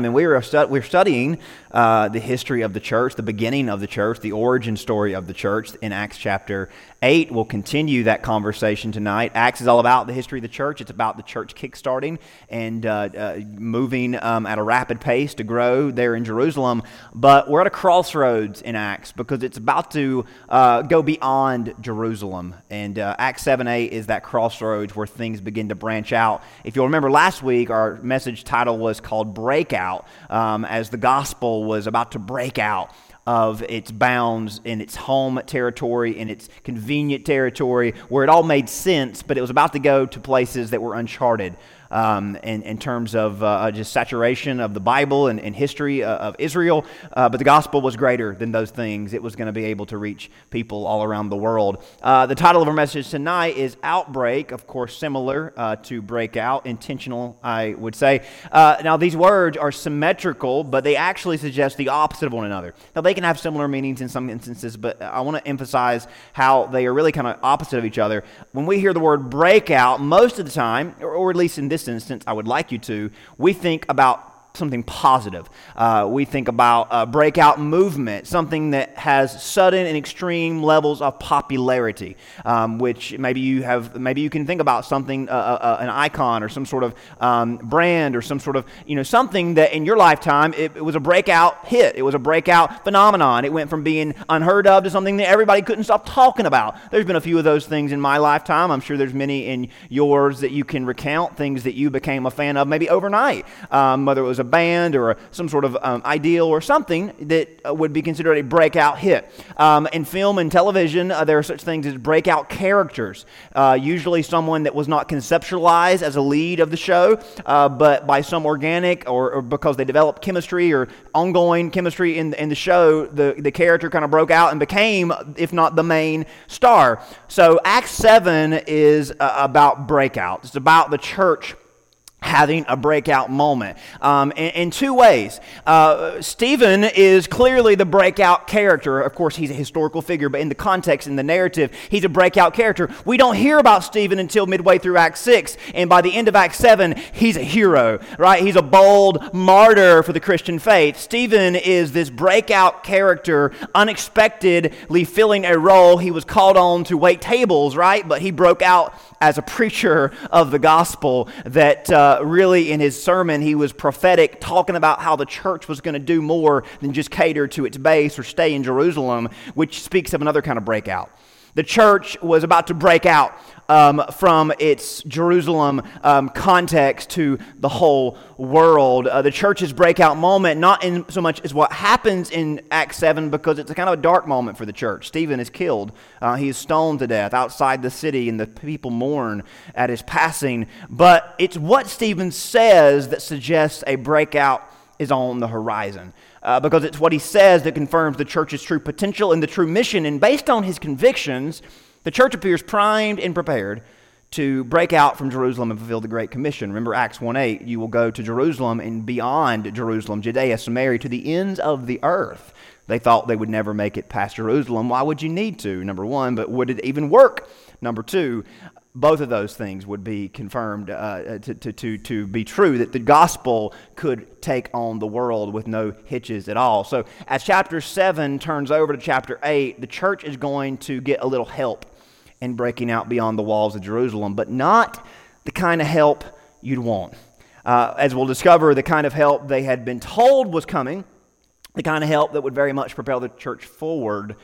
Mean, we were, stu- we are studying uh, the history of the church, the beginning of the church, the origin story of the church in Acts chapter 8. We'll continue that conversation tonight. Acts is all about the history of the church. It's about the church kickstarting and uh, uh, moving um, at a rapid pace to grow there in Jerusalem. But we're at a crossroads in Acts because it's about to uh, go beyond Jerusalem. And uh, Acts 7 8 is that crossroads where things begin to branch out. If you'll remember last week, our message title was called Breakout out um, as the gospel was about to break out of its bounds in its home territory, in its convenient territory, where it all made sense, but it was about to go to places that were uncharted um, in, in terms of uh, uh, just saturation of the Bible and, and history uh, of Israel. Uh, but the gospel was greater than those things. It was going to be able to reach people all around the world. Uh, the title of our message tonight is Outbreak, of course, similar uh, to breakout, intentional, I would say. now, these words are symmetrical, but they actually suggest the opposite of one another. Now, they can have similar meanings in some instances, but I want to emphasize how they are really kind of opposite of each other. When we hear the word breakout, most of the time, or at least in this instance, I would like you to, we think about something positive. Uh, we think about a breakout movement, something that has sudden and extreme levels of popularity, um, which maybe you have, maybe you can think about something, uh, uh, uh, an icon or some sort of um, brand or some sort of, you know, something that in your lifetime it, it, was a breakout hit. It was a breakout phenomenon. It went from being unheard of to something that everybody couldn't stop talking about. There's been a few of those things in my lifetime. I'm sure there's many in yours that you can recount, things that you became a fan of maybe overnight, um, whether it was a a band or a, some sort of um, ideal or something that uh, would be considered a breakout hit. Um, in film and television, uh, there are such things as breakout characters, uh, usually someone that was not conceptualized as a lead of the show, uh, but by some organic or, or, because they developed chemistry or ongoing chemistry in, in the show, the, the character kind of broke out and became, if not the main star. So Act 7 is about breakout. It's about the church having a breakout moment um, in, in, two ways. Uh, Stephen is clearly the breakout character. Of course, he's a historical figure, but in the context, in the narrative, he's a breakout character. We don't hear about Stephen until midway through Act 6, and by the end of Act 7, he's a hero, right? He's a bold martyr for the Christian faith. Stephen is this breakout character, unexpectedly filling a role. He was called on to wait tables, right? But he broke out as a preacher of the gospel that. Uh, uh, really, in his sermon, he was prophetic, talking about how the church was going to do more than just cater to its base or stay in Jerusalem, which speaks of another kind of breakout. The church was about to break out um, from its Jerusalem um, context to the whole world. Uh, the church's breakout moment, not in so much as what happens in Acts 7, because it's a kind of a dark moment for the church. Stephen is killed, uh, he is stoned to death outside the city, and the people mourn at his passing. But it's what Stephen says that suggests a breakout is on the horizon uh, because it's what he says that confirms the church's true potential and the true mission. And based on his convictions, the church appears primed and prepared to break out from Jerusalem and fulfill the Great Commission. Remember Acts 1 8, you will go to Jerusalem and beyond Jerusalem, Judea, Samaria, to the ends of the earth. They thought they would never make it past Jerusalem. Why would you need to? Number one, but would it even work? Number two, both of those things would be confirmed uh, to, to, to, to be true, that the gospel could take on the world with no hitches at all. So, as chapter 7 turns over to chapter 8, the church is going to get a little help in breaking out beyond the walls of Jerusalem, but not the kind of help you'd want. Uh, as we'll discover, the kind of help they had been told was coming, the kind of help that would very much propel the church forward,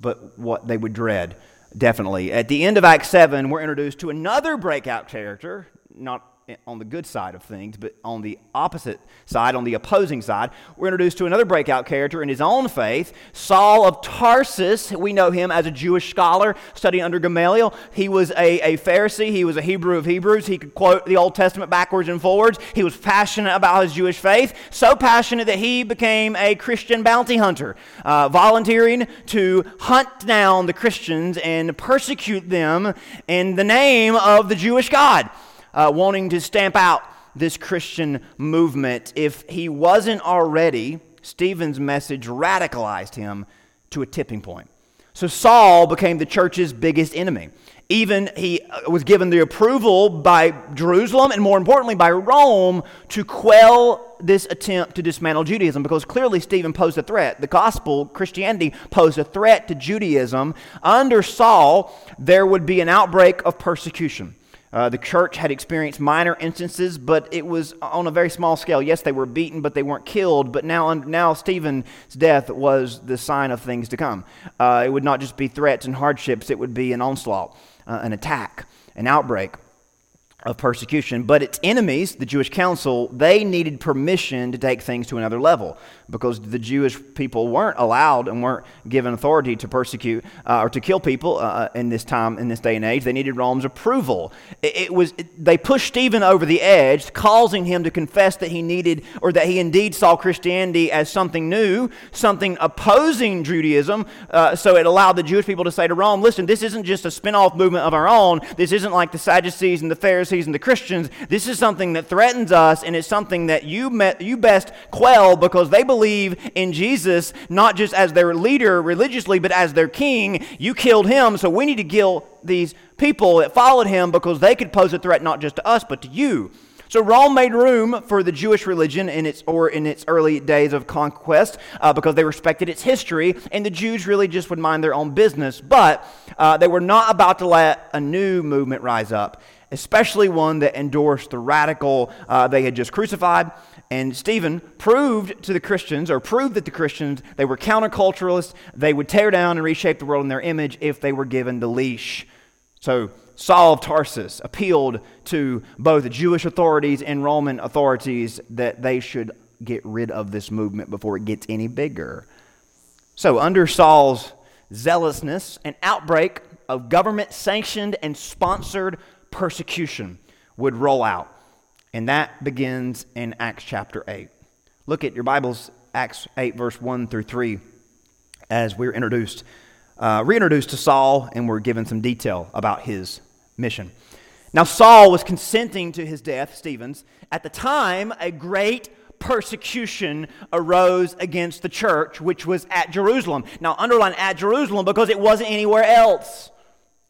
but what they would dread definitely. At the end of Act 7, we're introduced to another breakout character, not on the good side of things, but on the opposite side, on the opposing side, we're introduced to another breakout character in his own faith, Saul of Tarsus. We know him as a Jewish scholar studying under Gamaliel. He was a, a Pharisee, he was a Hebrew of Hebrews. He could quote the Old Testament backwards and forwards. He was passionate about his Jewish faith, so passionate that he became a Christian bounty hunter, uh, volunteering to hunt down the Christians and persecute them in the name of the Jewish God uh, wanting to stamp out this Christian movement. If he wasn't already, Stephen's message radicalized him to a tipping point. So Saul became the church's biggest enemy. Even he uh, was given the approval by Jerusalem and more importantly by Rome to quell this attempt to dismantle Judaism because clearly Stephen posed a threat. The gospel, Christianity, posed a threat to Judaism. Under Saul, there would be an outbreak of persecution. Uh, the church had experienced minor instances, but it was on a very small scale. Yes, they were beaten, but they weren't killed. But now, now Stephen's death was the sign of things to come. Uh, it would not just be threats and hardships, it would be an onslaught, uh, an attack, an outbreak of persecution. But its enemies, the Jewish council, they needed permission to take things to another level because the Jewish people weren't allowed and weren't given authority to persecute uh, or to kill people uh, uh, in this time, in this day and age. They needed Rome's approval. It, it was it, they pushed Stephen over the edge, causing him to confess that he needed or that he indeed saw Christianity as something new, something opposing Judaism. Uh, so it allowed the Jewish people to say to Rome, "Listen, this isn't just a spin-off movement of our own. This isn't like the Sadducees and the Pharisees." Pharisees and the Christians. This is something that threatens us, and it's something that you, met, you best quell because they believe in Jesus not just as their leader religiously, but as their king. You killed him, so we need to kill these people that followed him because they could pose a threat not just to us, but to you. So Rome made room for the Jewish religion in its or in its early days of conquest uh, because they respected its history, and the Jews really just would mind their own business. But uh, they were not about to let a new movement rise up especially one that endorsed the radical uh, they had just crucified. And Stephen proved to the Christians, or proved that the Christians, they were counterculturalists. They would tear down and reshape the world in their image if they were given the leash. So Saul of Tarsus appealed to both Jewish authorities and Roman authorities that they should get rid of this movement before it gets any bigger. So, under Saul's zealousness, an outbreak of government sanctioned and sponsored persecution would roll out. And that begins in Acts chapter 8. Look at your Bibles, Acts 8, verse 1 through 3, as we're introduced, uh, reintroduced to Saul, and we're given some detail about his mission. Now, Saul was consenting to his death, Stephen's. At the time, a great persecution arose against the church, which was at Jerusalem. Now, underline at Jerusalem because it wasn't anywhere else.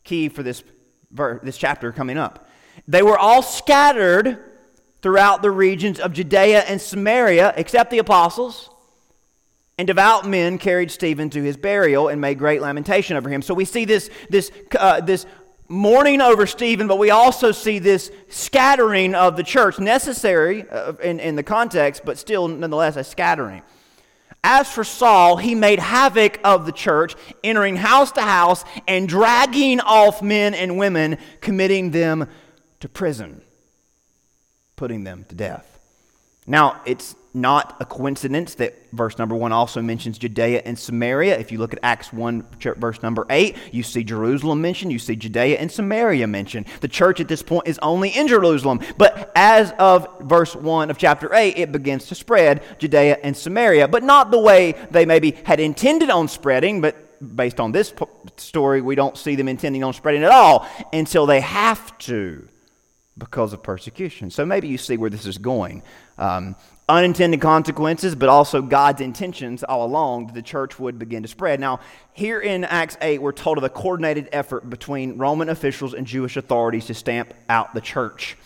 Key for this this chapter coming up. They were all scattered throughout the regions of Judea and Samaria, except the apostles. And devout men carried Stephen to his burial and made great lamentation over him. So we see this, this, uh, this mourning over Stephen, but we also see this scattering of the church, necessary uh, in, in the context, but still nonetheless a scattering. As for Saul, he made havoc of the church, entering house to house and dragging off men and women, committing them to prison, putting them to death. Now, it's not a coincidence that verse number one also mentions Judea and Samaria. If you look at Acts 1, verse number 8, you see Jerusalem mentioned, you see Judea and Samaria mentioned. The church at this point is only in Jerusalem. But as of verse 1 of chapter 8, it begins to spread Judea and Samaria, but not the way they maybe had intended on spreading, but based on this story, we don't see them intending on spreading at all until they have to because of persecution. So maybe you see where this is going. Um, unintended consequences, but also God's intentions all along the church would begin to spread. Now, here in Acts 8, we're told of a coordinated effort between Roman officials and Jewish authorities to stamp out the church.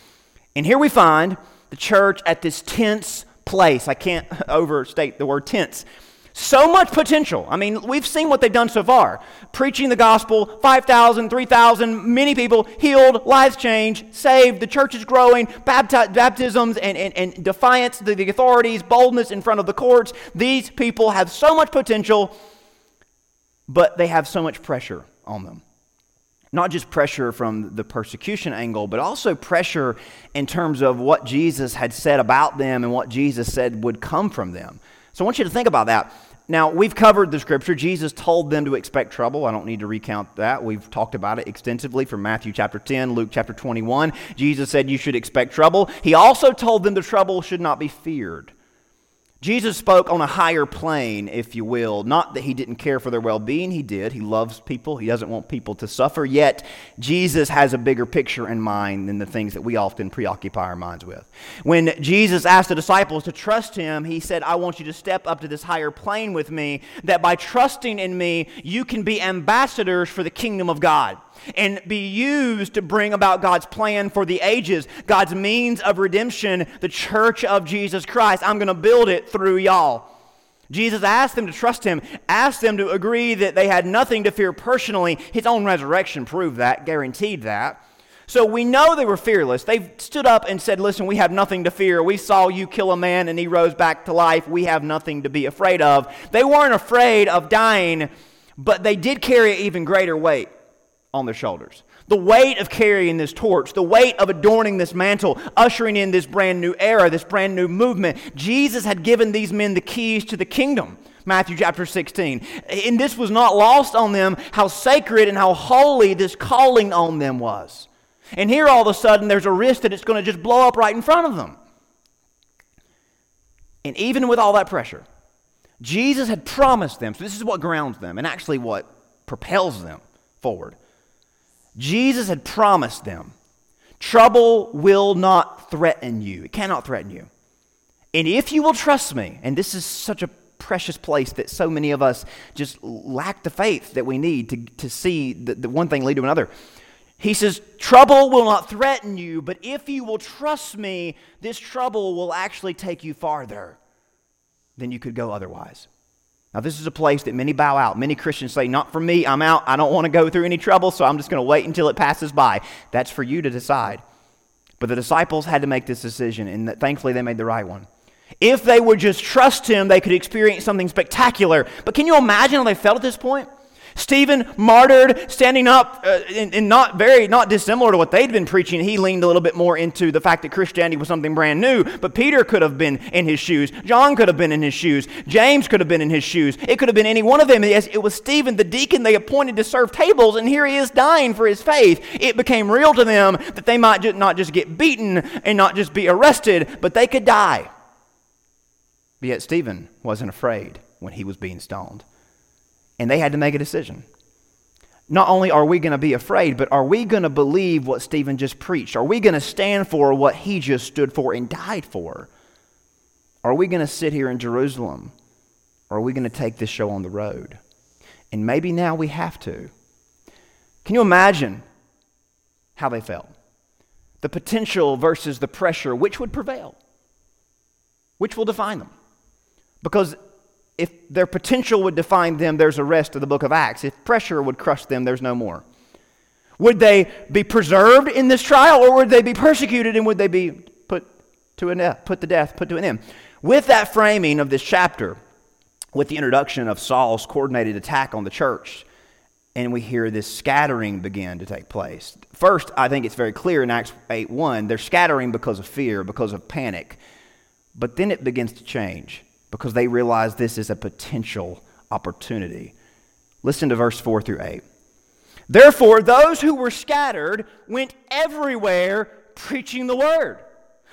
And here we find the church at this tense place. I can't overstate the word tense. So much potential. I mean, we've seen what they've done so far. Preaching the gospel, 5,000, 3,000, many people healed, lives changed, saved, the church is growing, bapti- baptisms and, and, and defiance to the authorities, boldness in front of the courts. These people have so much potential, but they have so much pressure on them. Not just pressure from the persecution angle, but also pressure in terms of what Jesus had said about them and what Jesus said would come from them. So I want you to think about that. Now, we've covered the scripture. Jesus told them to expect trouble. I don't need to recount that. We've talked about it extensively from Matthew chapter 10, Luke chapter 21. Jesus said you should expect trouble. He also told them the trouble should not be feared. Jesus spoke on a higher plane, if you will. Not that he didn't care for their well being, he did. He loves people, he doesn't want people to suffer. Yet, Jesus has a bigger picture in mind than the things that we often preoccupy our minds with. When Jesus asked the disciples to trust him, he said, I want you to step up to this higher plane with me, that by trusting in me, you can be ambassadors for the kingdom of God. And be used to bring about God's plan for the ages, God's means of redemption, the church of Jesus Christ. I'm going to build it through y'all. Jesus asked them to trust him, asked them to agree that they had nothing to fear personally. His own resurrection proved that, guaranteed that. So we know they were fearless. They stood up and said, Listen, we have nothing to fear. We saw you kill a man and he rose back to life. We have nothing to be afraid of. They weren't afraid of dying, but they did carry an even greater weight on their shoulders. The weight of carrying this torch, the weight of adorning this mantle, ushering in this brand new era, this brand new movement. Jesus had given these men the keys to the kingdom. Matthew chapter 16. And this was not lost on them how sacred and how holy this calling on them was. And here all of a sudden there's a risk that it's going to just blow up right in front of them. And even with all that pressure, Jesus had promised them, so this is what grounds them and actually what propels them forward. Jesus had promised them trouble will not threaten you, it cannot threaten you. And if you will trust me, and this is such a precious place that so many of us just lack the faith that we need to, to see the, the one thing lead to another. He says, Trouble will not threaten you, but if you will trust me, this trouble will actually take you farther than you could go otherwise. Now, this is a place that many bow out. Many Christians say, Not for me, I'm out. I don't want to go through any trouble, so I'm just going to wait until it passes by. That's for you to decide. But the disciples had to make this decision, and thankfully they made the right one. If they would just trust him, they could experience something spectacular. But can you imagine how they felt at this point? Stephen martyred, standing up, uh, and, and, not very, not dissimilar to what they'd been preaching. He leaned a little bit more into the fact that Christianity was something brand new. But Peter could have been in his shoes. John could have been in his shoes. James could have been in his shoes. It could have been any one of them. Yes, it was Stephen, the deacon they appointed to serve tables, and here he is dying for his faith. It became real to them that they might just, not just get beaten and not just be arrested, but they could die. But yet Stephen wasn't afraid when he was being stoned. And they had to make a decision. Not only are we going to be afraid, but are we going to believe what Stephen just preached? Are we going to stand for what he just stood for and died for? Are we going to sit here in Jerusalem? Or are we going to take this show on the road? And maybe now we have to. Can you imagine how they felt? The potential versus the pressure, which would prevail? Which will define them? Because if their potential would define them, there's a rest of the book of Acts. If pressure would crush them, there's no more. Would they be preserved in this trial, or would they be persecuted and would they be put to an uh, put to death, put to an end? With that framing of this chapter, with the introduction of Saul's coordinated attack on the church, and we hear this scattering begin to take place. First, I think it's very clear in Acts 8 1, they're scattering because of fear, because of panic. But then it begins to change because they realize this is a potential opportunity. Listen to verse 4 through 8. Therefore, those who were scattered went everywhere preaching the word.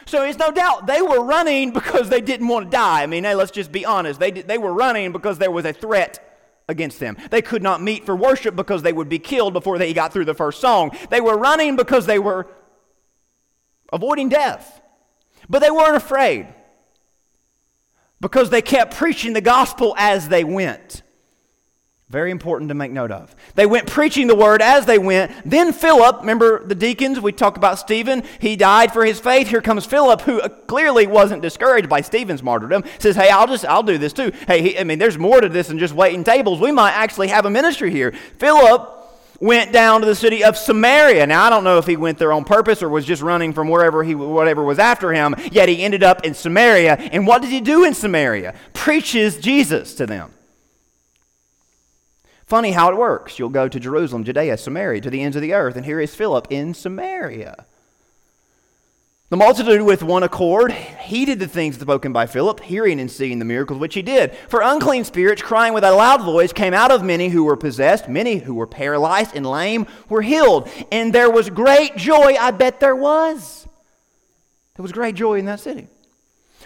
So it's no doubt they were running because they didn't want to die. I mean, hey, let's just be honest. They, did, they were running because there was a threat against them. They could not meet for worship because they would be killed before they got through the first song. They were running because they were avoiding death. But they weren't afraid because they kept preaching the gospel as they went. Very important to make note of. They went preaching the word as they went. Then Philip, remember the deacons? We talked about Stephen. He died for his faith. Here comes Philip, who uh, clearly wasn't discouraged by Stephen's martyrdom. Says, "Hey, I'll just I'll do this too." Hey, he, I mean, there's more to this than just waiting tables. We might actually have a ministry here. Philip went down to the city of Samaria. Now, I don't know if he went there on purpose or was just running from wherever he, whatever was after him, yet he ended up in Samaria. And what did he do in Samaria? Preaches Jesus to them. Funny how it works. You'll go to Jerusalem, Judea, Samaria, to the ends of the earth, and here is Philip in Samaria. The multitude with one accord heeded the things spoken by Philip, hearing and seeing the miracles which he did. For unclean spirits, crying with a loud voice, came out of many who were possessed. Many who were paralyzed and lame were healed. And there was great joy. I bet there was. There was great joy in that city.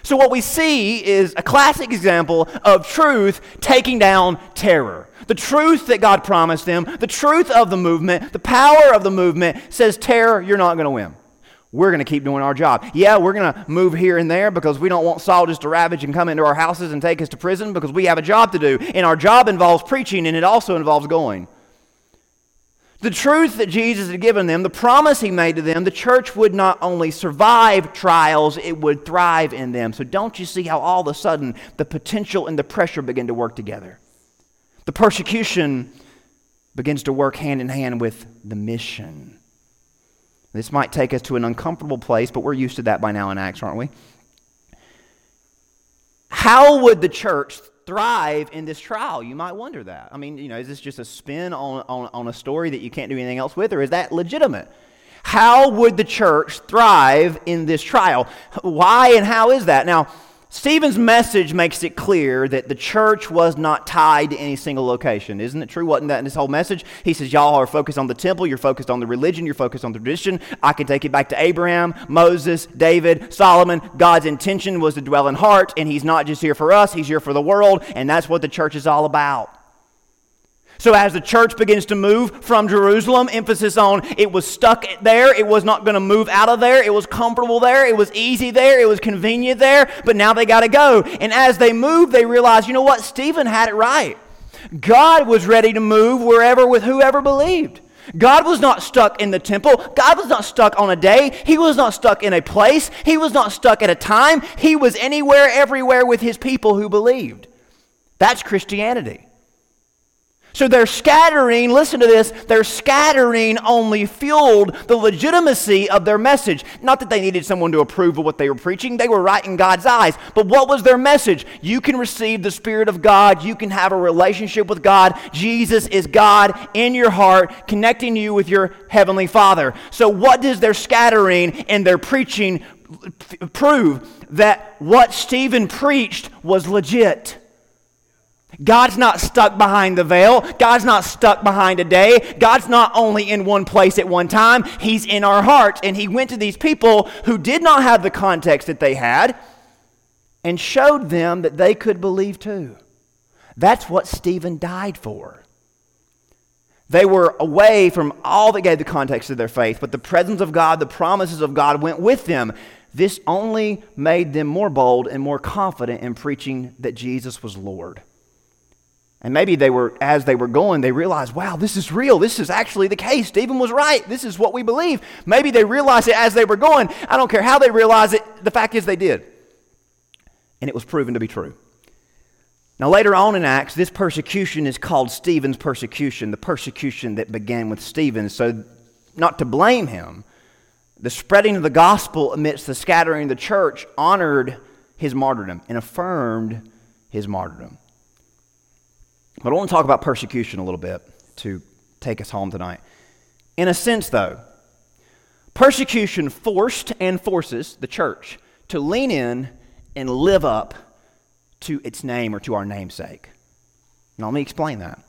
So, what we see is a classic example of truth taking down terror. The truth that God promised them, the truth of the movement, the power of the movement says, Terror, you're not going to win we're going to keep doing our job. Yeah, we're going to move here and there because we don't want Saul just to ravage and come into our houses and take us to prison because we have a job to do. And our job involves preaching and it also involves going. The truth that Jesus had given them, the promise he made to them, the church would not only survive trials, it would thrive in them. So don't you see how all of a sudden the potential and the pressure begin to work together? The persecution begins to work hand in hand with the mission. This might take us to an uncomfortable place, but we're used to that by now in Acts, aren't we? How would the church thrive in this trial? You might wonder that. I mean, you know, is this just a spin on, on, on a story that you can't do anything else with, or is that legitimate? How would the church thrive in this trial? Why and how is that? Now, Stephen's message makes it clear that the church was not tied to any single location. Isn't it true? Wasn't that in his whole message? He says, Y'all are focused on the temple, you're focused on the religion, you're focused on the tradition. I can take it back to Abraham, Moses, David, Solomon. God's intention was to dwell in heart, and he's not just here for us, he's here for the world, and that's what the church is all about. So, as the church begins to move from Jerusalem, emphasis on it was stuck there, it was not going to move out of there, it was comfortable there, it was easy there, it was convenient there, but now they got to go. And as they move, they realize, you know what? Stephen had it right. God was ready to move wherever with whoever believed. God was not stuck in the temple. God was not stuck on a day. He was not stuck in a place. He was not stuck at a time. He was anywhere, everywhere with his people who believed. That's Christianity. So their scattering, listen to this, they're scattering only fueled the legitimacy of their message. Not that they needed someone to approve of what they were preaching, they were right in God's eyes. But what was their message? You can receive the Spirit of God, you can have a relationship with God. Jesus is God in your heart, connecting you with your Heavenly Father. So, what does their scattering and their preaching prove? That what Stephen preached was legit. God's not stuck behind the veil. God's not stuck behind a day. God's not only in one place at one time, He's in our hearts. And He went to these people who did not have the context that they had and showed them that they could believe too. That's what Stephen died for. They were away from all that gave the context of their faith, but the presence of God, the promises of God went with them. This only made them more bold and more confident in preaching that Jesus was Lord. And maybe they were, as they were going, they realized, wow, this is real. This is actually the case. Stephen was right. This is what we believe. Maybe they realized it as they were going. I don't care how they realized it. The fact is, they did. And it was proven to be true. Now, later on in Acts, this persecution is called Stephen's persecution, the persecution that began with Stephen. So, not to blame him, the spreading of the gospel amidst the scattering of the church honored his martyrdom and affirmed his martyrdom. But I want to talk about persecution a little bit to take us home tonight. In a sense, though, persecution forced and forces the church to lean in and live up to its name or to our namesake. Now, let me explain that.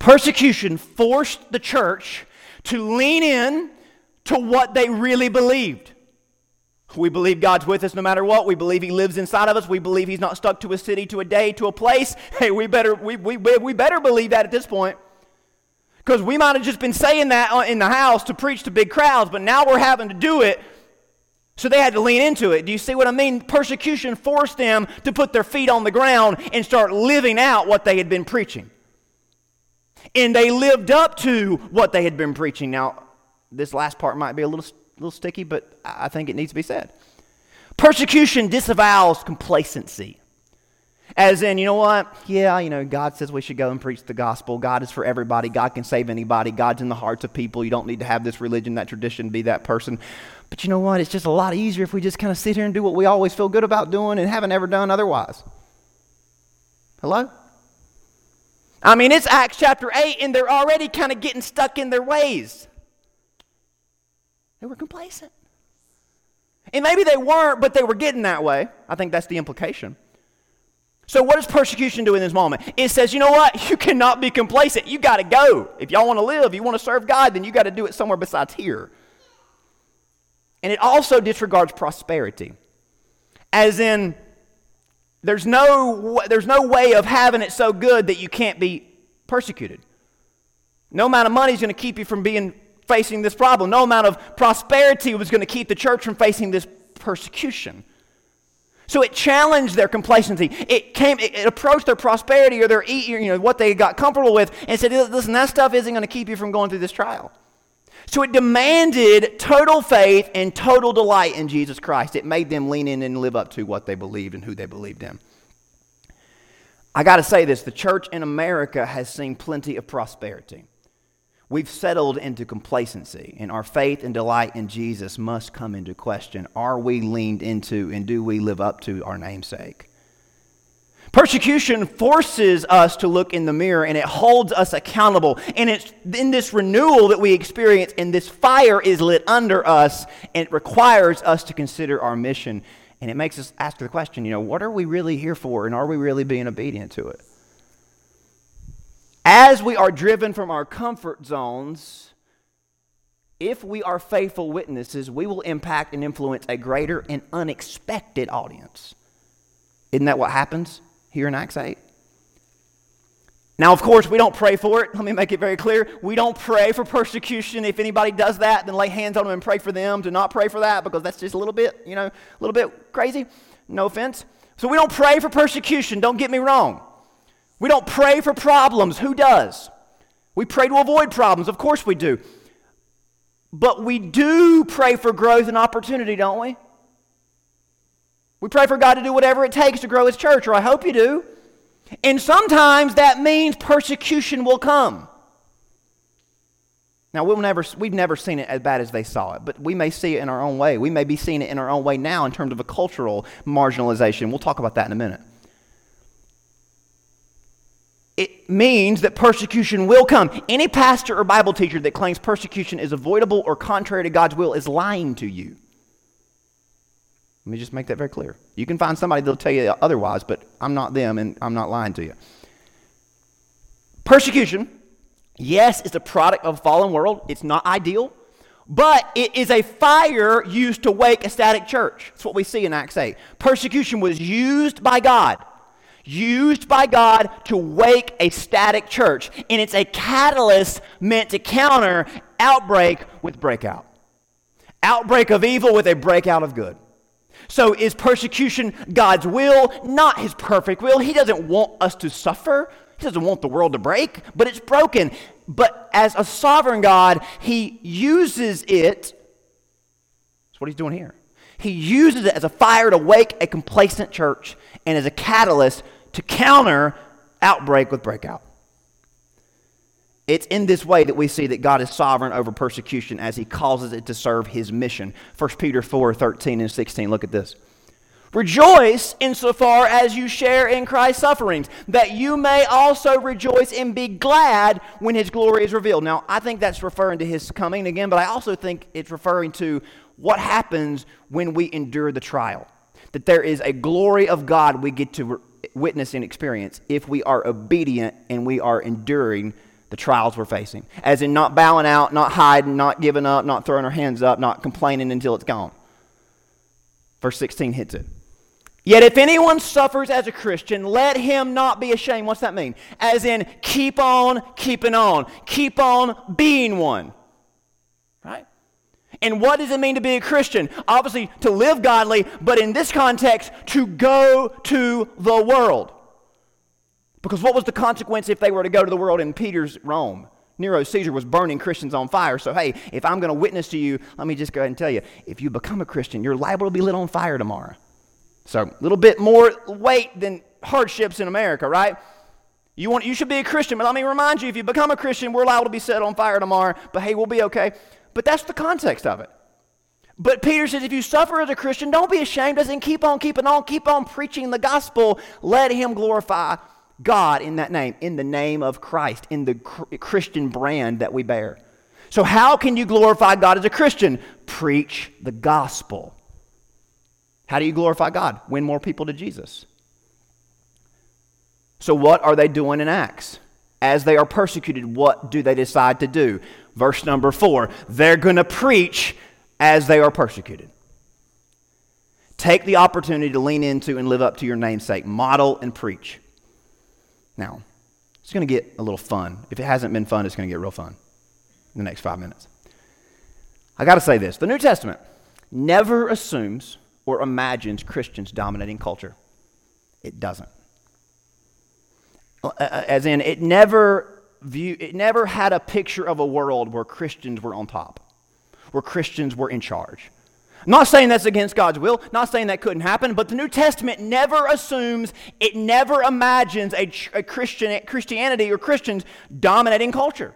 Persecution forced the church to lean in to what they really believed. We believe God's with us no matter what. We believe He lives inside of us. We believe He's not stuck to a city, to a day, to a place. Hey, we better, we, we, we better believe that at this point. Because we might have just been saying that uh, in the house to preach to big crowds, but now we're having to do it. So they had to lean into it. Do you see what I mean? Persecution forced them to put their feet on the ground and start living out what they had been preaching. And they lived up to what they had been preaching. Now, this last part might be a little little sticky, but I think it needs to be said. Persecution disavows complacency. As in, you know what? Yeah, you know, God says we should go and preach the gospel. God is for everybody. God can save anybody. God's in the hearts of people. You don't need to have this religion, that tradition, be that person. But you know what? It's just a lot easier if we just kind of sit here and do what we always feel good about doing and haven't ever done otherwise. Hello? I mean, it's Acts chapter 8, and they're already kind of getting stuck in their ways. They were complacent. And maybe they weren't, but they were getting that way. I think that's the implication. So, what does persecution do in this moment? It says, you know what? You cannot be complacent. You got to go. If y'all want to live, you want to serve God, then you got to do it somewhere besides here. And it also disregards prosperity. As in, there's no, there's no way of having it so good that you can't be persecuted. No amount of money is going to keep you from being facing this problem. No amount of prosperity was going to keep the church from facing this persecution. So it challenged their complacency. It came, it, approached their prosperity or their, you know, what they got comfortable with, and said, "Listen, that stuff isn't going to keep you from going through this trial." So it demanded total faith and total delight in Jesus Christ. It made them lean in and live up to what they believed and who they believed in. I got to say this: the church in America has seen plenty of prosperity. We've settled into complacency, and our faith and delight in Jesus must come into question. Are we leaned into and do we live up to our namesake? Persecution forces us to look in the mirror and it holds us accountable. And it's in this renewal that we experience, and this fire is lit under us, and it requires us to consider our mission. And it makes us ask the question, you know, what are we really here for, and are we really being obedient to it? As we are driven from our comfort zones, if we are faithful witnesses, we will impact and influence a greater and unexpected audience. Isn't that what happens here in Acts 8? Now, of course, we don't pray for it. Let me make it very clear. We don't pray for persecution. If anybody does that, then lay hands on them and pray for them. Do not pray for that because that's just a little bit, you know, a little bit crazy. No offense. So we don't pray for persecution. Don't get me wrong. We don't pray for problems. Who does? We pray to avoid problems. Of course we do. But we do pray for growth and opportunity, don't we? We pray for God to do whatever it takes to grow His church, or I hope you do. And sometimes that means persecution will come. Now, we'll never, we've never seen it as bad as they saw it, but we may see it in our own way. We may be seeing it in our own way now in terms of a cultural marginalization. We'll talk about that in a minute it means that persecution will come. Any pastor or Bible teacher that claims persecution is avoidable or contrary to God's will is lying to you. Let me just make that very clear. You can find somebody that'll tell you otherwise, but I'm not them and I'm not lying to you. Persecution, yes, is a product of a fallen world. It's not ideal, but it is a fire used to wake a static church. That's what we see in Acts 8. Persecution was used by God used by God to wake a static church. And it's a catalyst meant to counter outbreak with breakout. Outbreak of evil with a breakout of good. So is persecution God's will? Not his perfect will. He doesn't want us to suffer. He doesn't want the world to break, but it's broken. But as a sovereign God, he uses it. That's what he's doing here. He uses it as a fire to wake a complacent church and as a catalyst to counter outbreak with breakout. It's in this way that we see that God is sovereign over persecution as he causes it to serve his mission. 1 Peter 4 13 and 16. Look at this. Rejoice insofar as you share in Christ's sufferings, that you may also rejoice and be glad when his glory is revealed. Now, I think that's referring to his coming again, but I also think it's referring to what happens when we endure the trial. That there is a glory of God we get to witness and experience if we are obedient and we are enduring the trials we're facing. As in, not bowing out, not hiding, not giving up, not throwing our hands up, not complaining until it's gone. Verse 16 hits it. Yet if anyone suffers as a Christian, let him not be ashamed. What's that mean? As in, keep on keeping on, keep on being one. And what does it mean to be a Christian? Obviously, to live godly, but in this context, to go to the world. Because what was the consequence if they were to go to the world in Peter's Rome? Nero Caesar was burning Christians on fire. So, hey, if I'm going to witness to you, let me just go ahead and tell you if you become a Christian, you're liable to be lit on fire tomorrow. So, a little bit more weight than hardships in America, right? You, want, you should be a Christian, but let me remind you if you become a Christian, we're liable to be set on fire tomorrow, but hey, we'll be okay. But that's the context of it. But Peter says, if you suffer as a Christian, don't be ashamed. Doesn't keep on keeping on, keep on preaching the gospel. Let him glorify God in that name, in the name of Christ, in the Christian brand that we bear. So, how can you glorify God as a Christian? Preach the gospel. How do you glorify God? Win more people to Jesus. So, what are they doing in Acts? As they are persecuted, what do they decide to do? Verse number four they're going to preach as they are persecuted. Take the opportunity to lean into and live up to your namesake. Model and preach. Now, it's going to get a little fun. If it hasn't been fun, it's going to get real fun in the next five minutes. I got to say this the New Testament never assumes or imagines Christians dominating culture. It doesn't. Uh, uh, as in, it never view, it never had a picture of a world where Christians were on top, where Christians were in charge. Not saying that's against God's will, not saying that couldn't happen, but the New Testament never assumes, it never imagines a, a Christian, Christianity or Christians dominating culture.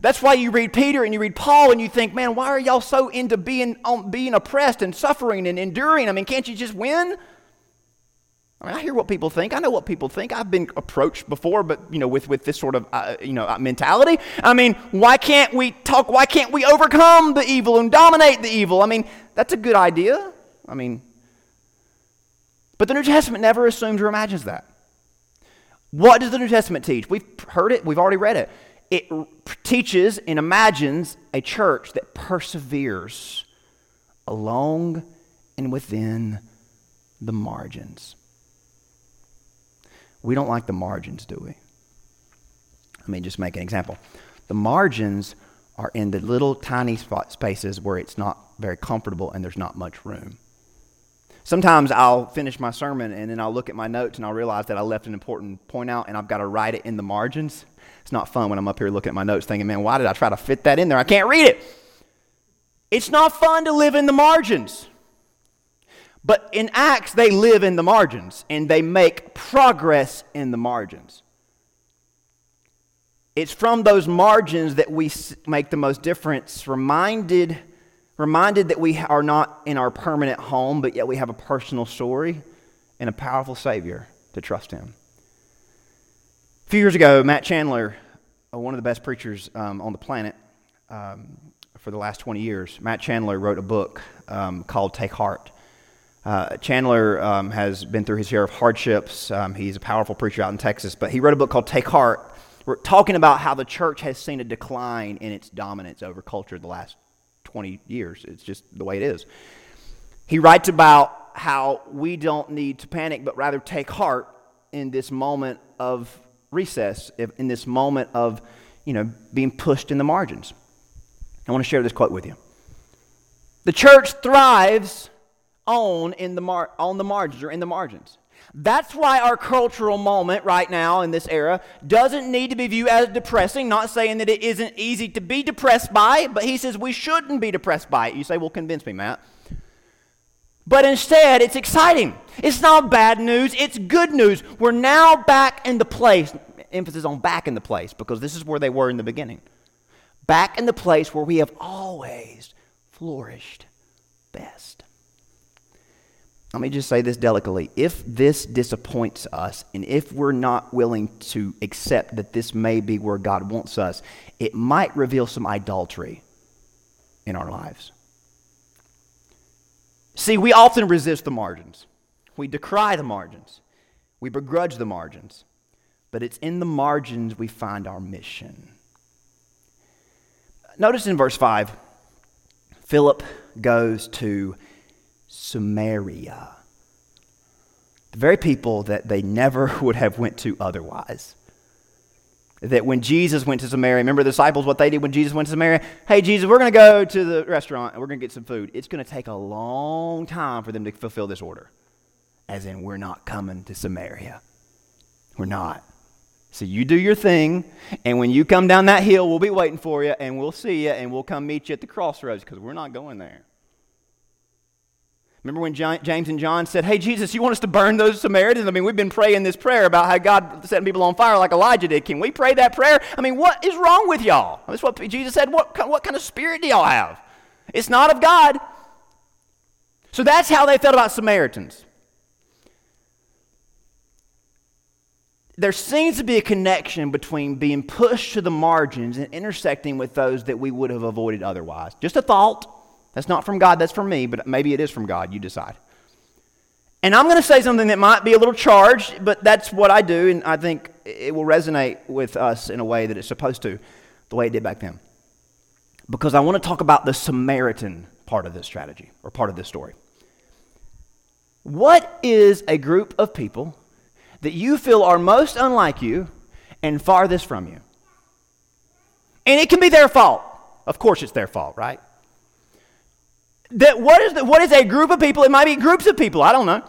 That's why you read Peter and you read Paul and you think, man, why are y'all so into being, um, being oppressed and suffering and enduring? I mean, can't you just win? I mean, I hear what people think. I know what people think. I've been approached before, but you know, with, with this sort of uh, you know uh, mentality. I mean, why can't we talk? Why can't we overcome the evil and dominate the evil? I mean, that's a good idea. I mean, but the New Testament never assumes or imagines that. What does the New Testament teach? We've heard it. We've already read it. It teaches and imagines a church that perseveres along and within the margins. We don't like the margins, do we? Let me just make an example. The margins are in the little tiny spot spaces where it's not very comfortable and there's not much room. Sometimes I'll finish my sermon and then I'll look at my notes and I'll realize that I left an important point out and I've got to write it in the margins. It's not fun when I'm up here looking at my notes thinking, man, why did I try to fit that in there? I can't read it. It's not fun to live in the margins. But in Acts, they live in the margins and they make progress in the margins. It's from those margins that we make the most difference, reminded, reminded that we are not in our permanent home, but yet we have a personal story and a powerful Savior to trust Him. A few years ago, Matt Chandler, uh, one of the best preachers um, on the planet um, for the last 20 years, Matt Chandler wrote a book um, called Take Heart. Uh, Chandler um, has been through his share of hardships. Um, he's a powerful preacher out in Texas, but he wrote a book called Take Heart. We're talking about how the church has seen a decline in its dominance over culture the last 20 years. It's just the way it is. He writes about how we don't need to panic, but rather take heart in this moment of recess, in this moment of, you know, being pushed in the margins. I want to share this quote with you. The church thrives on, in the mar- on the margins or in the margins. That's why our cultural moment right now in this era doesn't need to be viewed as depressing. Not saying that it isn't easy to be depressed by, but he says we shouldn't be depressed by it. You say, well, convince me, Matt. But instead, it's exciting. It's not bad news, it's good news. We're now back in the place, emphasis on back in the place, because this is where they were in the beginning. Back in the place where we have always flourished best. Let me just say this delicately. If this disappoints us, and if we're not willing to accept that this may be where God wants us, it might reveal some idolatry in our lives. See, we often resist the margins, we decry the margins, we begrudge the margins, but it's in the margins we find our mission. Notice in verse 5, Philip goes to Samaria. The very people that they never would have went to otherwise. That when Jesus went to Samaria, remember the disciples what they did when Jesus went to Samaria? Hey, Jesus, we're going to go to the restaurant and we're going to get some food. It's going to take a long time for them to fulfill this order. As in, we're not coming to Samaria. We're not. So you do your thing, and when you come down that hill, we'll be waiting for you, and we'll see you, and we'll come meet you at the crossroads because we're not going there. Remember when James and John said, Hey, Jesus, you want us to burn those Samaritans? I mean, we've been praying this prayer about how God setting people on fire like Elijah did. Can we pray that prayer? I mean, what is wrong with y'all? That's what Jesus said. What, what kind of spirit do y'all have? It's not of God. So that's how they felt about Samaritans. There seems to be a connection between being pushed to the margins and intersecting with those that we would have avoided otherwise. Just a thought. That's not from God, that's from me, but maybe it is from God. You decide. And I'm going to say something that might be a little charged, but that's what I do, and I think it will resonate with us in a way that it's supposed to, the way it did back then. Because I want to talk about the Samaritan part of this strategy, or part of this story. What is a group of people that you feel are most unlike you and farthest from you? And it can be their fault. Of course, it's their fault, right? That what is, the, what is a group of people? It might be groups of people, I don't know.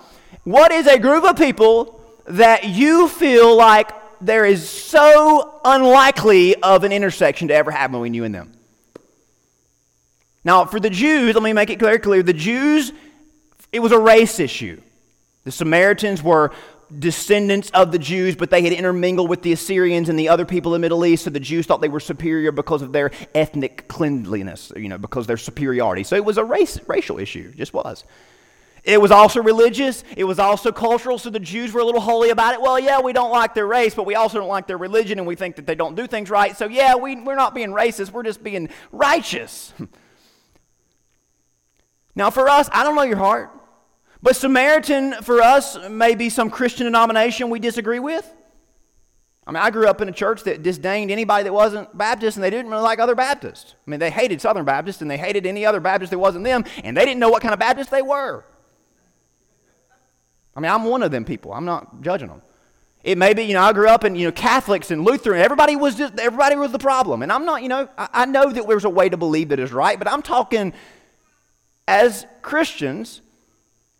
What is a group of people that you feel like there is so unlikely of an intersection to ever happen between you and them? Now, for the Jews, let me make it very clear the Jews, it was a race issue. The Samaritans were descendants of the Jews, but they had intermingled with the Assyrians and the other people in the Middle East, so the Jews thought they were superior because of their ethnic cleanliness, you know, because their superiority. So it was a race, racial issue, just was. It was also religious. It was also cultural. So the Jews were a little holy about it. Well, yeah, we don't like their race, but we also don't like their religion, and we think that they don't do things right. So, yeah, we, we're not being racist. We're just being righteous. now, for us, I don't know your heart, but Samaritan for us may be some Christian denomination we disagree with. I mean, I grew up in a church that disdained anybody that wasn't Baptist, and they didn't really like other Baptists. I mean, they hated Southern Baptists, and they hated any other Baptist that wasn't them, and they didn't know what kind of Baptist they were. I mean, I'm one of them people. I'm not judging them. It may be, you know, I grew up in, you know, Catholics and Lutheran. Everybody was just, everybody was the problem. And I'm not, you know, I, I know that there's a way to believe that is right, but I'm talking as Christians.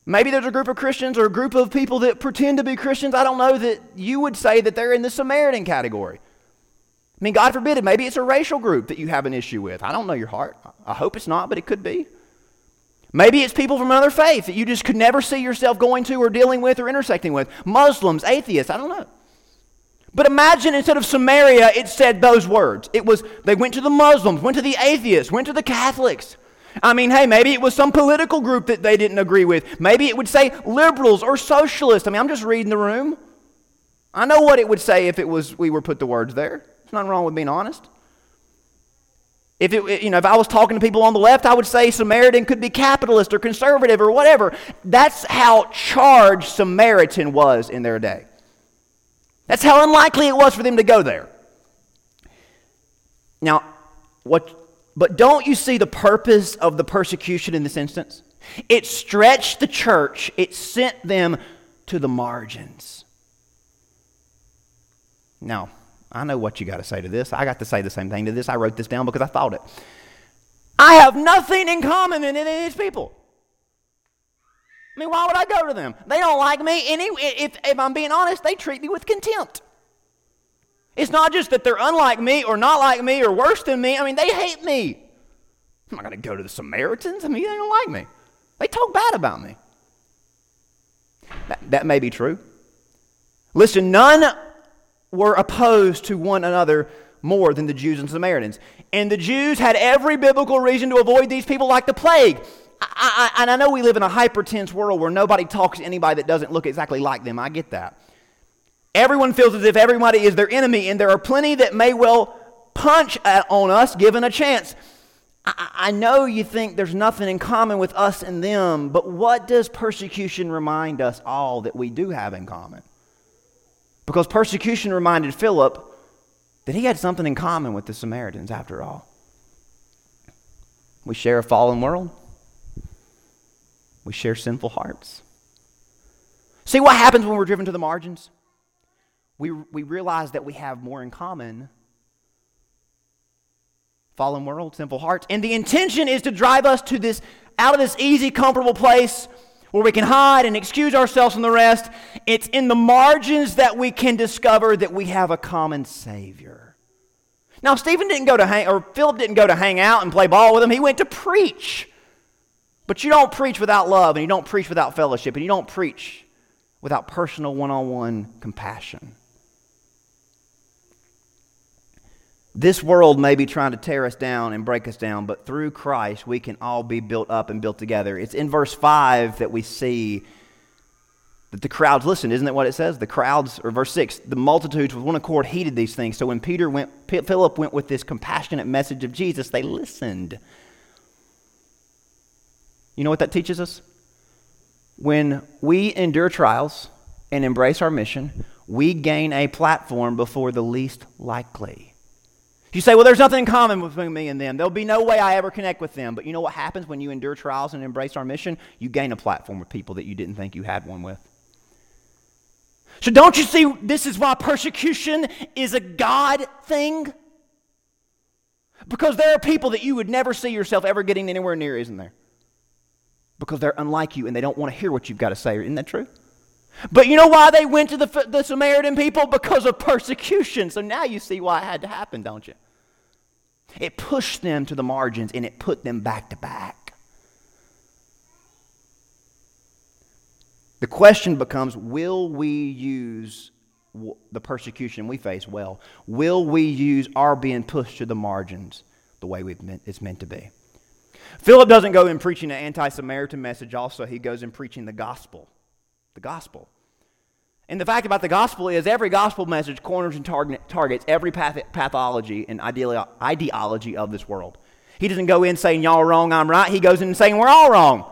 Maybe there's a group of Christians or a group of people that pretend to be Christians. I don't know that you would say that they're in the Samaritan category. I mean, God forbid it. Maybe it's a racial group that you have an issue with. I don't know your heart. I hope it's not, but it could be. Maybe it's people from another faith that you just could never see yourself going to or dealing with or intersecting with. Muslims, atheists, I don't know. But imagine instead of Samaria, it said those words. It was, they went to the Muslims, went to the atheists, went to the Catholics. I mean, hey, maybe it was some political group that they didn't agree with. Maybe it would say liberals or socialists. I mean, I'm just reading the room. I know what it would say if it was we were put the words there. There's nothing wrong with being honest. If, it, you know, if I was talking to people on the left, I would say Samaritan could be capitalist or conservative or whatever. That's how charged Samaritan was in their day. That's how unlikely it was for them to go there. Now, what, but don't you see the purpose of the persecution in this instance? It stretched the church, it sent them to the margins. Now, I know what you got to say to this. I got to say the same thing to this. I wrote this down because I thought it. I have nothing in common with any of these people. I mean, why would I go to them? They don't like me. Any, if, if I'm being honest, they treat me with contempt. It's not just that they're unlike me or not like me or worse than me. I mean, they hate me. I'm not going to go to the Samaritans. I mean, they don't like me. They talk bad about me. That, that may be true. Listen, none were opposed to one another more than the Jews and Samaritans. And the Jews had every biblical reason to avoid these people like the plague. I, I, and I know we live in a hyper tense world where nobody talks to anybody that doesn't look exactly like them. I get that. Everyone feels as if everybody is their enemy, and there are plenty that may well punch at, on us given a chance. I, I know you think there's nothing in common with us and them, but what does persecution remind us all that we do have in common? Because persecution reminded Philip that he had something in common with the Samaritans after all. We share a fallen world, we share sinful hearts. See what happens when we're driven to the margins? We, we realize that we have more in common fallen world, sinful hearts. And the intention is to drive us to this out of this easy, comfortable place where we can hide and excuse ourselves from the rest. It's in the margins that we can discover that we have a common Savior. Now, Stephen didn't go to hang, or Philip didn't go to hang out and play ball with him. He went to preach. But you don't preach without love, and you don't preach without fellowship, and you don't preach without personal one on one compassion. This world may be trying to tear us down and break us down, but through Christ, we can all be built up and built together. It's in verse 5 that we see that the crowds listened. Isn't that what it says? The crowds, or verse 6, the multitudes with one accord heeded these things. So when Peter went, Philip went with this compassionate message of Jesus, they listened. You know what that teaches us? When we endure trials and embrace our mission, we gain a platform before the least likely. You say, well, there's nothing in common between me and them. There'll be no way I ever connect with them. But you know what happens when you endure trials and embrace our mission? You gain a platform with people that you didn't think you had one with. So don't you see this is why persecution is a God thing? Because there are people that you would never see yourself ever getting anywhere near, isn't there? because they're unlike you and they don't want to hear what you've got to say. Isn't that true? But you know why they went to the, the Samaritan people? Because of persecution. So now you see why it had to happen, don't you? It pushed them to the margins and it put them back to back. The question becomes will we use the persecution we face well? Will we use our being pushed to the margins the way meant, it's meant to be? Philip doesn't go in preaching an anti Samaritan message, also, he goes in preaching the gospel. The gospel. And the fact about the gospel is every gospel message corners and targets every path- pathology and ideology of this world. He doesn't go in saying, Y'all are wrong, I'm right. He goes in saying, We're all wrong.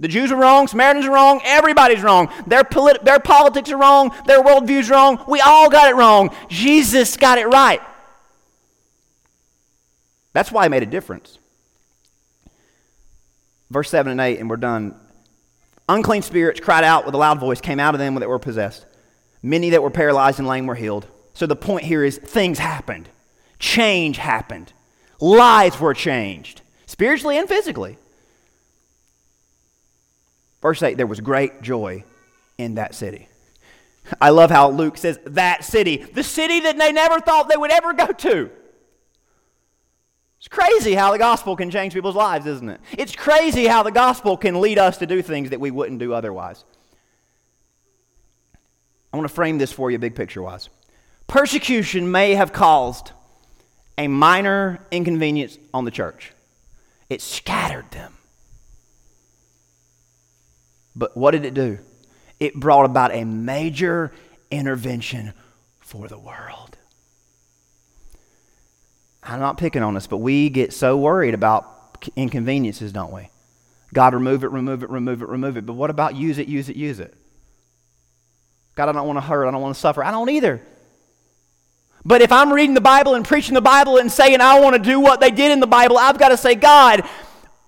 The Jews are wrong, Samaritans are wrong, everybody's wrong. Their, polit- their politics are wrong, their worldview's wrong. We all got it wrong. Jesus got it right. That's why he made a difference. Verse 7 and 8, and we're done. Unclean spirits cried out with a loud voice, came out of them that were possessed. Many that were paralyzed and lame were healed. So the point here is things happened, change happened, lives were changed, spiritually and physically. Verse 8 there was great joy in that city. I love how Luke says, that city, the city that they never thought they would ever go to. It's crazy how the gospel can change people's lives, isn't it? It's crazy how the gospel can lead us to do things that we wouldn't do otherwise. I want to frame this for you big picture wise. Persecution may have caused a minor inconvenience on the church, it scattered them. But what did it do? It brought about a major intervention for the world. I'm not picking on us, but we get so worried about inconveniences, don't we? God, remove it, remove it, remove it, remove it. But what about use it, use it, use it? God, I don't want to hurt. I don't want to suffer. I don't either. But if I'm reading the Bible and preaching the Bible and saying I want to do what they did in the Bible, I've got to say, God,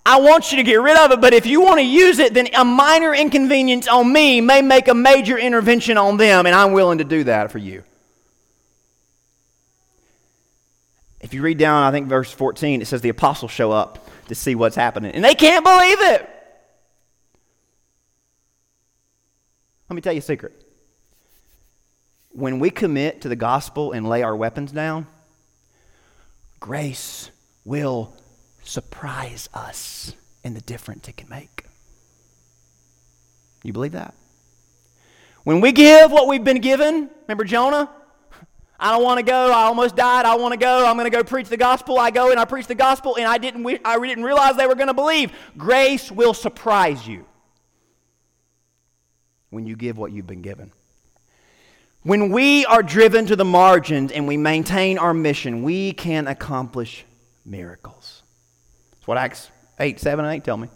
I want you to get rid of it, but if you want to use it, then a minor inconvenience on me may make a major intervention on them, and I'm willing to do that for you. If you read down, I think verse 14, it says the apostles show up to see what's happening, and they can't believe it. Let me tell you a secret. When we commit to the gospel and lay our weapons down, grace will surprise us in the difference it can make. You believe that? When we give what we've been given, remember Jonah? I don't want to go. I almost died. I want to go. I'm going to go preach the gospel. I go and I preach the gospel, and I didn't, I didn't realize they were going to believe. Grace will surprise you when you give what you've been given. When we are driven to the margins and we maintain our mission, we can accomplish miracles. That's what Acts 8, 7, and 8 tell me.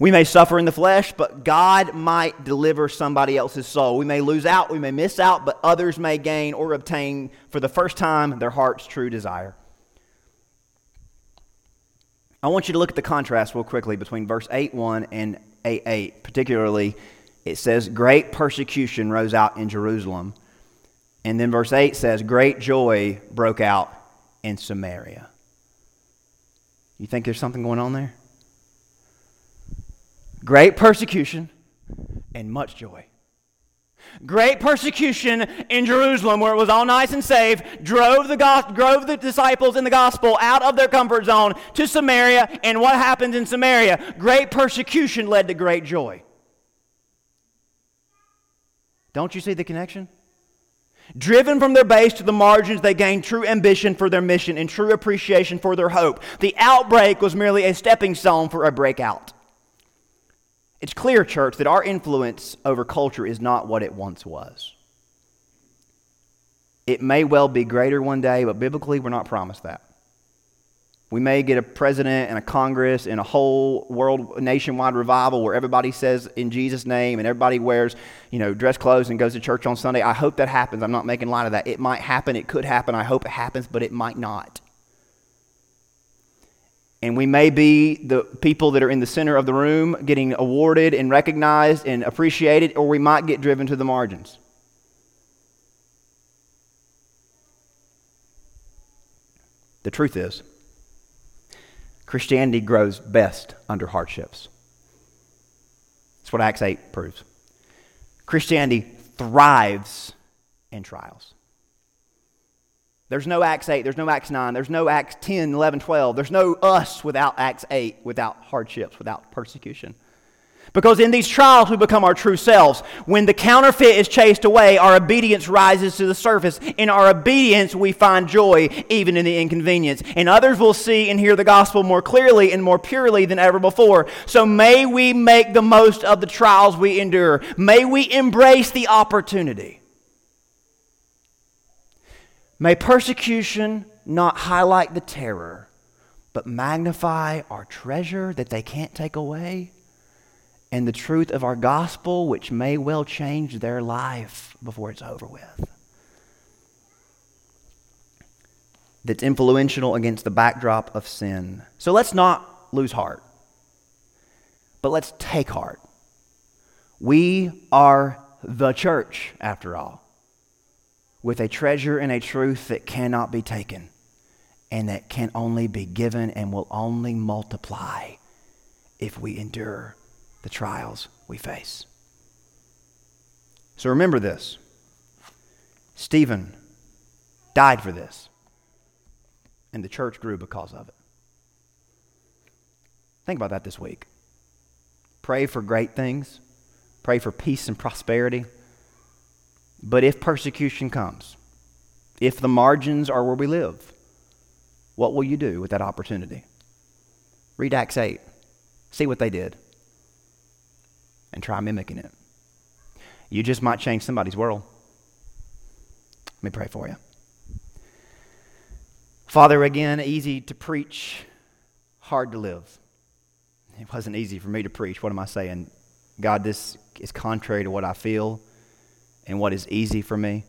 We may suffer in the flesh, but God might deliver somebody else's soul. We may lose out, we may miss out, but others may gain or obtain for the first time their heart's true desire. I want you to look at the contrast real quickly between verse 8 1 and 8 8. Particularly, it says, Great persecution rose out in Jerusalem. And then verse 8 says, Great joy broke out in Samaria. You think there's something going on there? Great persecution and much joy. Great persecution in Jerusalem, where it was all nice and safe, drove the, go- drove the disciples in the gospel out of their comfort zone to Samaria. And what happens in Samaria? Great persecution led to great joy. Don't you see the connection? Driven from their base to the margins, they gained true ambition for their mission and true appreciation for their hope. The outbreak was merely a stepping stone for a breakout. It's clear, church, that our influence over culture is not what it once was. It may well be greater one day, but biblically, we're not promised that. We may get a president and a Congress and a whole world nationwide revival where everybody says in Jesus' name and everybody wears, you know, dress clothes and goes to church on Sunday. I hope that happens. I'm not making light of that. It might happen. It could happen. I hope it happens, but it might not. And we may be the people that are in the center of the room getting awarded and recognized and appreciated, or we might get driven to the margins. The truth is, Christianity grows best under hardships. That's what Acts 8 proves. Christianity thrives in trials. There's no Acts 8, there's no Acts 9, there's no Acts 10, 11, 12. There's no us without Acts 8, without hardships, without persecution. Because in these trials, we become our true selves. When the counterfeit is chased away, our obedience rises to the surface. In our obedience, we find joy, even in the inconvenience. And others will see and hear the gospel more clearly and more purely than ever before. So may we make the most of the trials we endure. May we embrace the opportunity. May persecution not highlight the terror, but magnify our treasure that they can't take away and the truth of our gospel, which may well change their life before it's over with. That's influential against the backdrop of sin. So let's not lose heart, but let's take heart. We are the church, after all, with a treasure and a truth that cannot be taken and that can only be given and will only multiply if we endure the trials we face. So remember this Stephen died for this, and the church grew because of it. Think about that this week. Pray for great things, pray for peace and prosperity. But if persecution comes, if the margins are where we live, what will you do with that opportunity? Read Acts 8. See what they did and try mimicking it. You just might change somebody's world. Let me pray for you. Father, again, easy to preach, hard to live. It wasn't easy for me to preach. What am I saying? God, this is contrary to what I feel and what is easy for me.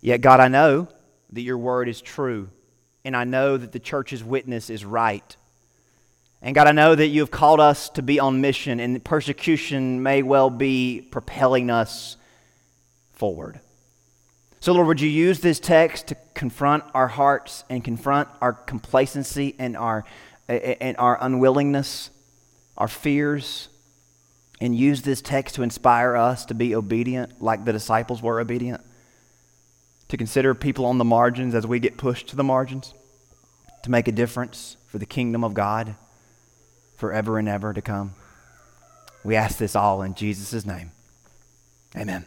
Yet, God, I know that your word is true, and I know that the church's witness is right. And God, I know that you have called us to be on mission, and persecution may well be propelling us forward. So, Lord, would you use this text to confront our hearts and confront our complacency and our, and our unwillingness, our fears, and use this text to inspire us to be obedient like the disciples were obedient? To consider people on the margins as we get pushed to the margins, to make a difference for the kingdom of God forever and ever to come. We ask this all in Jesus' name. Amen.